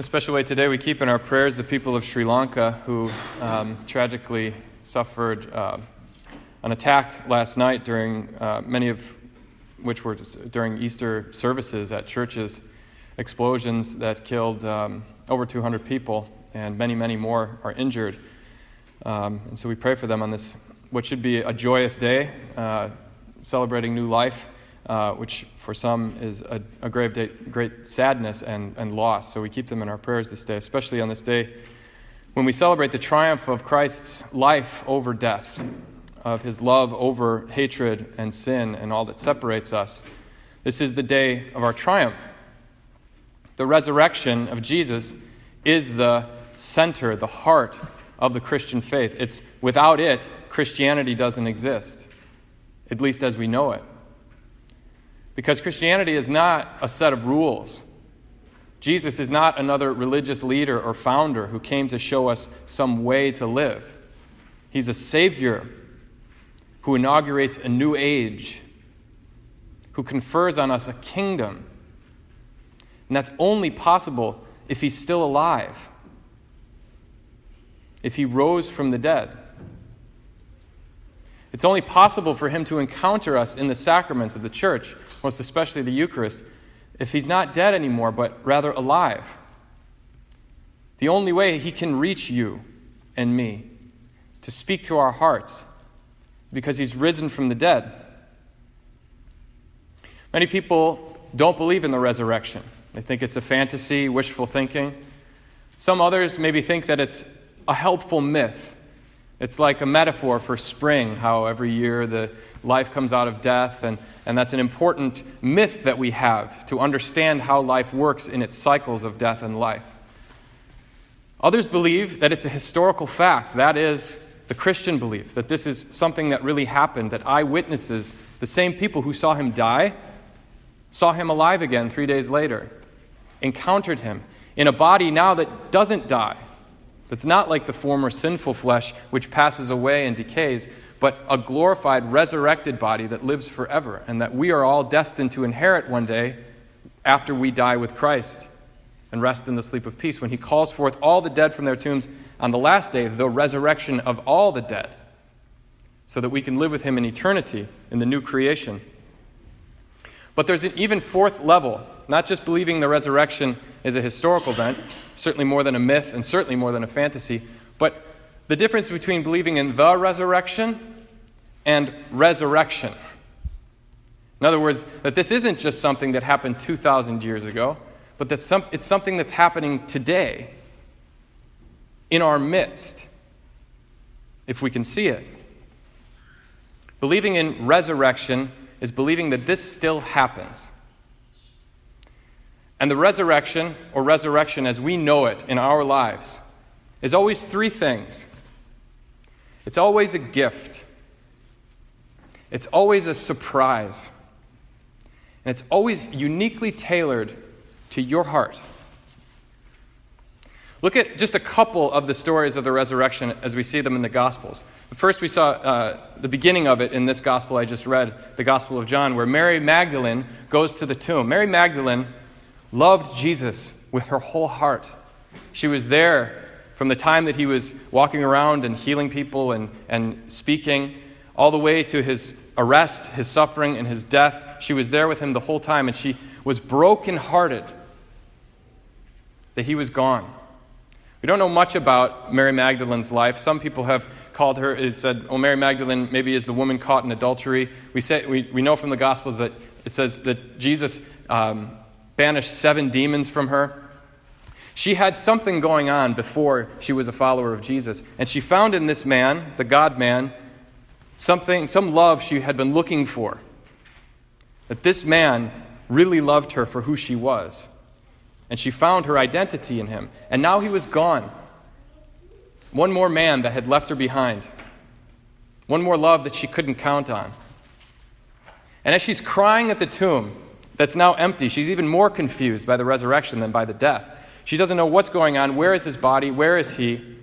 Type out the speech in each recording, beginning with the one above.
A special way today, we keep in our prayers the people of Sri Lanka who um, tragically suffered uh, an attack last night during uh, many of which were during Easter services at churches, explosions that killed um, over 200 people, and many, many more are injured. Um, and so we pray for them on this, what should be a joyous day, uh, celebrating new life uh, which for some is a, a great, day, great sadness and, and loss. So we keep them in our prayers this day, especially on this day when we celebrate the triumph of Christ's life over death, of his love over hatred and sin and all that separates us. This is the day of our triumph. The resurrection of Jesus is the center, the heart of the Christian faith. It's without it, Christianity doesn't exist, at least as we know it. Because Christianity is not a set of rules. Jesus is not another religious leader or founder who came to show us some way to live. He's a Savior who inaugurates a new age, who confers on us a kingdom. And that's only possible if He's still alive, if He rose from the dead. It's only possible for him to encounter us in the sacraments of the church, most especially the Eucharist, if he's not dead anymore, but rather alive. The only way he can reach you and me to speak to our hearts because he's risen from the dead. Many people don't believe in the resurrection. They think it's a fantasy, wishful thinking. Some others maybe think that it's a helpful myth it's like a metaphor for spring, how every year the life comes out of death, and, and that's an important myth that we have to understand how life works in its cycles of death and life. Others believe that it's a historical fact. That is the Christian belief, that this is something that really happened, that eyewitnesses, the same people who saw him die, saw him alive again three days later, encountered him in a body now that doesn't die that's not like the former sinful flesh which passes away and decays, but a glorified, resurrected body that lives forever, and that we are all destined to inherit one day after we die with Christ and rest in the sleep of peace when he calls forth all the dead from their tombs on the last day, the resurrection of all the dead, so that we can live with him in eternity in the new creation. But there's an even fourth level, not just believing the resurrection is a historical event, certainly more than a myth and certainly more than a fantasy, but the difference between believing in the resurrection and resurrection. In other words, that this isn't just something that happened 2,000 years ago, but that some, it's something that's happening today in our midst, if we can see it. Believing in resurrection is believing that this still happens. And the resurrection, or resurrection as we know it in our lives, is always three things it's always a gift, it's always a surprise, and it's always uniquely tailored to your heart. Look at just a couple of the stories of the resurrection as we see them in the Gospels. First, we saw uh, the beginning of it in this Gospel I just read, the Gospel of John, where Mary Magdalene goes to the tomb. Mary Magdalene loved Jesus with her whole heart. She was there from the time that he was walking around and healing people and, and speaking, all the way to his arrest, his suffering, and his death. She was there with him the whole time, and she was brokenhearted that he was gone. We don't know much about Mary Magdalene's life. Some people have called her, it said, oh, Mary Magdalene maybe is the woman caught in adultery. We, say, we, we know from the Gospels that it says that Jesus um, banished seven demons from her. She had something going on before she was a follower of Jesus. And she found in this man, the God man, something, some love she had been looking for. That this man really loved her for who she was. And she found her identity in him. And now he was gone. One more man that had left her behind. One more love that she couldn't count on. And as she's crying at the tomb, that's now empty. She's even more confused by the resurrection than by the death. She doesn't know what's going on. Where is his body? Where is he?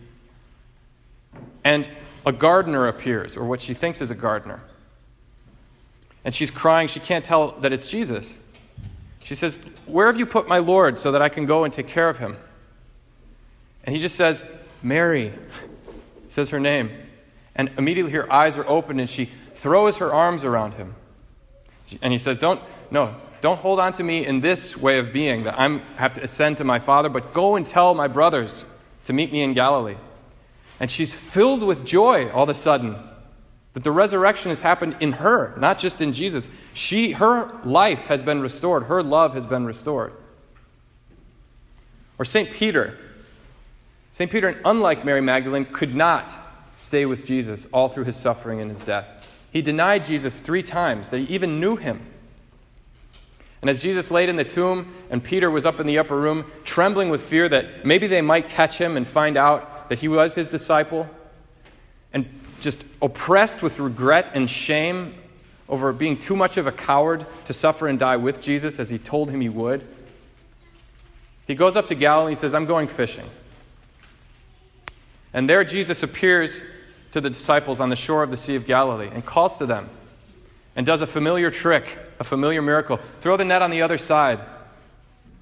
And a gardener appears, or what she thinks is a gardener. And she's crying. She can't tell that it's Jesus. She says, Where have you put my Lord so that I can go and take care of him? And he just says, Mary, says her name. And immediately her eyes are opened and she throws her arms around him. And he says, Don't, no, don't hold on to me in this way of being, that I have to ascend to my Father, but go and tell my brothers to meet me in Galilee. And she's filled with joy all of a sudden that the resurrection has happened in her, not just in Jesus. She, her life has been restored, her love has been restored. Or St. Peter. St. Peter, unlike Mary Magdalene, could not stay with Jesus all through his suffering and his death. He denied Jesus three times, that he even knew him. And as Jesus laid in the tomb and Peter was up in the upper room, trembling with fear that maybe they might catch him and find out that he was his disciple, and just oppressed with regret and shame over being too much of a coward to suffer and die with Jesus as he told him he would, he goes up to Galilee and says, I'm going fishing. And there Jesus appears to the disciples on the shore of the Sea of Galilee and calls to them and does a familiar trick, a familiar miracle. Throw the net on the other side.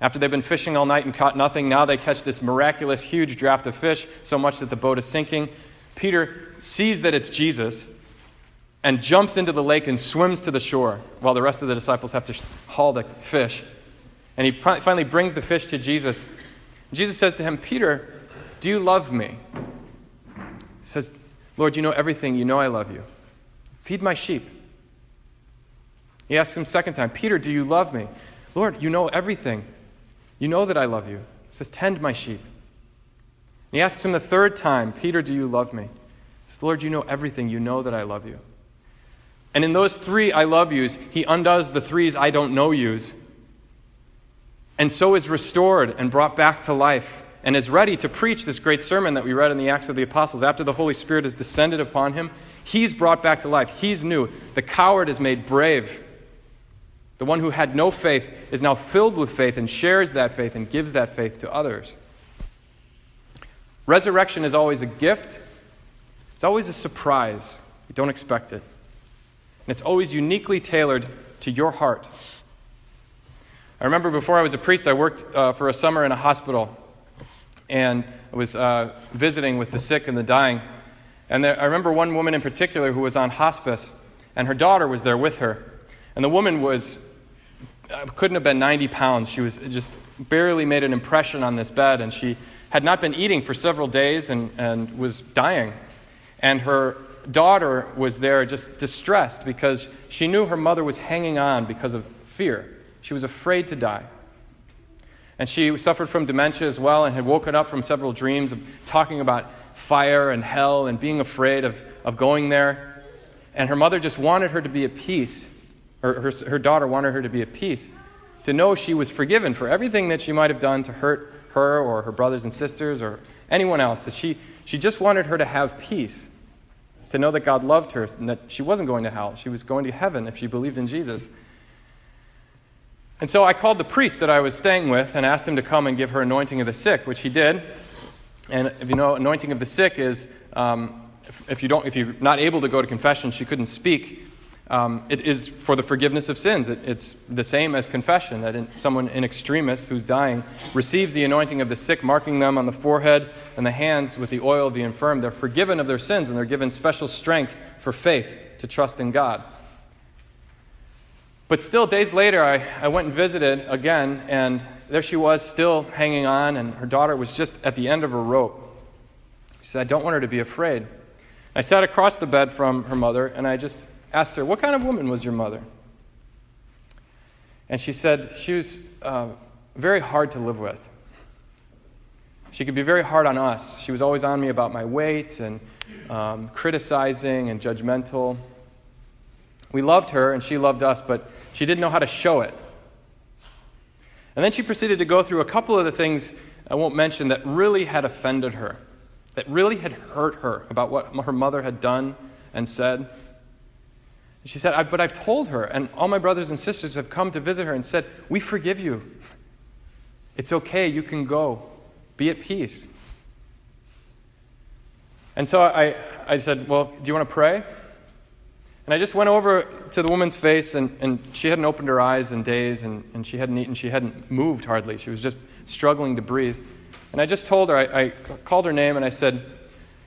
After they've been fishing all night and caught nothing, now they catch this miraculous, huge draft of fish, so much that the boat is sinking. Peter sees that it's Jesus and jumps into the lake and swims to the shore while the rest of the disciples have to haul the fish. And he finally brings the fish to Jesus. Jesus says to him, Peter, do you love me? He says, Lord, you know everything. You know I love you. Feed my sheep. He asks him second time, Peter, do you love me? Lord, you know everything. You know that I love you. He says, Tend my sheep. He asks him the third time, Peter, do you love me? He says, Lord, you know everything. You know that I love you. And in those three I love yous, he undoes the threes I don't know yous. And so is restored and brought back to life and is ready to preach this great sermon that we read in the Acts of the Apostles. After the Holy Spirit has descended upon him, he's brought back to life. He's new. The coward is made brave. The one who had no faith is now filled with faith and shares that faith and gives that faith to others. Resurrection is always a gift, it's always a surprise. You don't expect it. And it's always uniquely tailored to your heart. I remember before I was a priest, I worked uh, for a summer in a hospital and I was uh, visiting with the sick and the dying. And there, I remember one woman in particular who was on hospice, and her daughter was there with her. And the woman was, uh, couldn't have been 90 pounds. She was just barely made an impression on this bed, and she had not been eating for several days and, and was dying. And her daughter was there just distressed because she knew her mother was hanging on because of fear. She was afraid to die. And she suffered from dementia as well and had woken up from several dreams of talking about fire and hell and being afraid of, of going there. And her mother just wanted her to be at peace her, her, her daughter wanted her to be at peace, to know she was forgiven for everything that she might have done to hurt her or her brothers and sisters or anyone else, that she, she just wanted her to have peace, to know that God loved her and that she wasn't going to hell. She was going to heaven if she believed in Jesus. And so I called the priest that I was staying with and asked him to come and give her anointing of the sick, which he did. And if you know, anointing of the sick is um, if, if, you don't, if you're not able to go to confession, she couldn't speak. Um, it is for the forgiveness of sins. It, it's the same as confession, that in, someone in extremis who's dying receives the anointing of the sick, marking them on the forehead and the hands with the oil of the infirm. They're forgiven of their sins and they're given special strength for faith to trust in God. But still, days later, I, I went and visited again, and there she was, still hanging on, and her daughter was just at the end of her rope. She said, I don't want her to be afraid. I sat across the bed from her mother, and I just asked her, What kind of woman was your mother? And she said, She was uh, very hard to live with. She could be very hard on us. She was always on me about my weight and um, criticizing and judgmental. We loved her and she loved us, but she didn't know how to show it. And then she proceeded to go through a couple of the things I won't mention that really had offended her, that really had hurt her about what her mother had done and said. She said, But I've told her, and all my brothers and sisters have come to visit her and said, We forgive you. It's okay, you can go. Be at peace. And so I, I said, Well, do you want to pray? And I just went over to the woman's face, and, and she hadn't opened her eyes in days, and, and she hadn't eaten, she hadn't moved hardly. She was just struggling to breathe. And I just told her, I, I called her name and I said,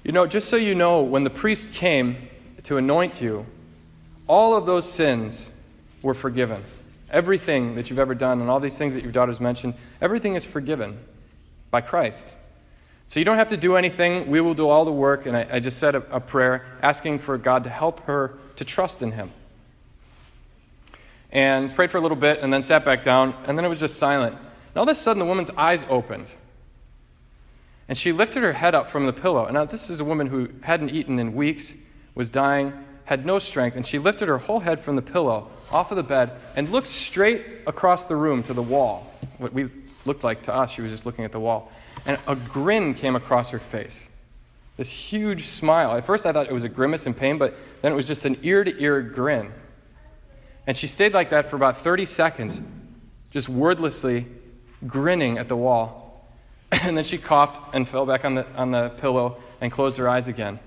You know, just so you know, when the priest came to anoint you, all of those sins were forgiven. Everything that you've ever done and all these things that your daughter's mentioned, everything is forgiven by Christ. So you don't have to do anything. We will do all the work. And I, I just said a, a prayer asking for God to help her to trust in Him. And prayed for a little bit and then sat back down. And then it was just silent. And all of a sudden, the woman's eyes opened. And she lifted her head up from the pillow. And now, this is a woman who hadn't eaten in weeks, was dying, had no strength. And she lifted her whole head from the pillow off of the bed and looked straight across the room to the wall. What we looked like to us, she was just looking at the wall and a grin came across her face. This huge smile. At first, I thought it was a grimace in pain, but then it was just an ear to ear grin. And she stayed like that for about 30 seconds, just wordlessly grinning at the wall. And then she coughed and fell back on the, on the pillow and closed her eyes again.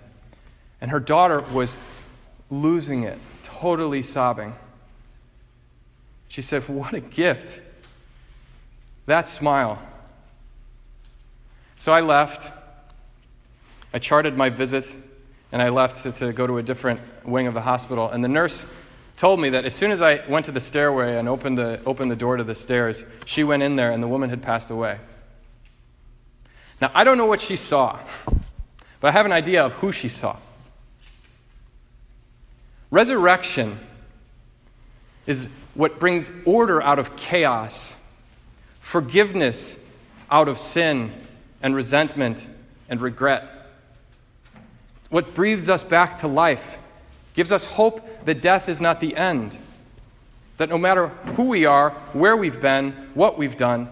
And her daughter was losing it, totally sobbing. She said, What a gift! That smile. So I left. I charted my visit, and I left to, to, go to a different wing of the hospital. And the nurse told me that as soon as I went to the stairway and opened the, opened the door to the stairs, she went in there, and the woman had passed away. Now, I don't know what she saw, but I have an idea of who she saw. Resurrection is what brings order out of chaos, forgiveness out of sin and resentment and regret. What breathes us back to life gives us hope that death is not the end. That no matter who we are, where we've been, what we've done,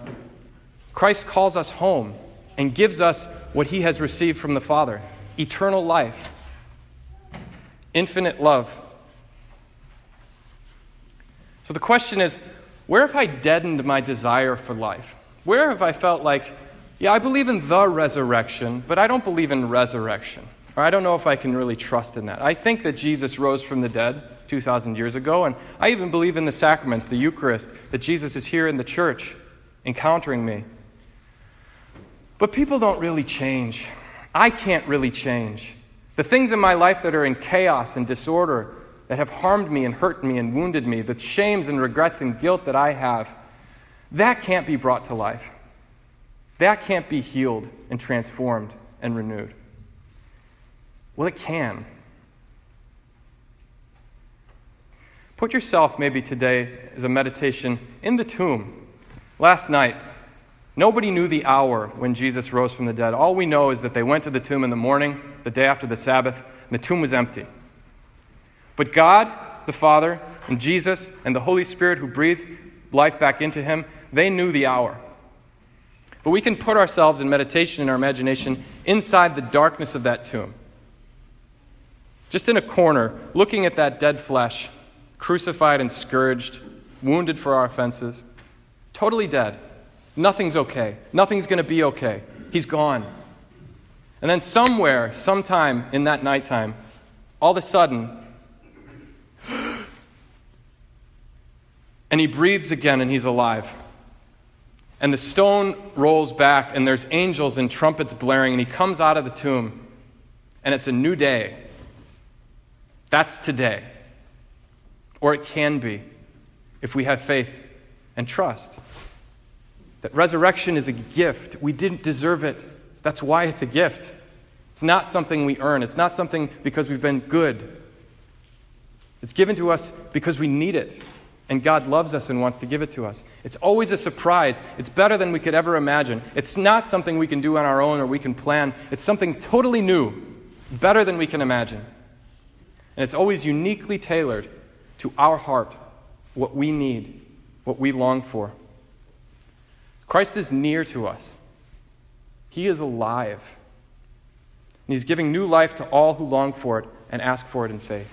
Christ calls us home and gives us what he has received from the Father eternal life, infinite love. So the question is where have I deadened my desire for life? Where have I felt like yeah, I believe in the resurrection, but I don't believe in resurrection. Or I don't know if I can really trust in that. I think that Jesus rose from the dead 2,000 years ago, and I even believe in the sacraments, the Eucharist, that Jesus is here in the church encountering me. But people don't really change. I can't really change. The things in my life that are in chaos and disorder, that have harmed me and hurt me and wounded me, the shames and regrets and guilt that I have, that can't be brought to life. That can't be healed and transformed and renewed. Well, it can. Put yourself maybe today as a meditation in the tomb. Last night, nobody knew the hour when Jesus rose from the dead. All we know is that they went to the tomb in the morning, the day after the Sabbath, and the tomb was empty. But God, the Father, and Jesus, and the Holy Spirit who breathed life back into him, they knew the hour. But we can put ourselves in meditation in our imagination inside the darkness of that tomb. Just in a corner, looking at that dead flesh, crucified and scourged, wounded for our offenses, totally dead. Nothing's okay. Nothing's going to be okay. He's gone. And then somewhere, sometime in that nighttime, all of a sudden, and he breathes again and he's alive. And the stone rolls back, and there's angels and trumpets blaring, and he comes out of the tomb, and it's a new day. That's today. Or it can be if we have faith and trust. That resurrection is a gift. We didn't deserve it. That's why it's a gift. It's not something we earn, it's not something because we've been good. It's given to us because we need it. And God loves us and wants to give it to us. It's always a surprise. It's better than we could ever imagine. It's not something we can do on our own or we can plan. It's something totally new, better than we can imagine. And it's always uniquely tailored to our heart, what we need, what we long for. Christ is near to us, He is alive. And He's giving new life to all who long for it and ask for it in faith.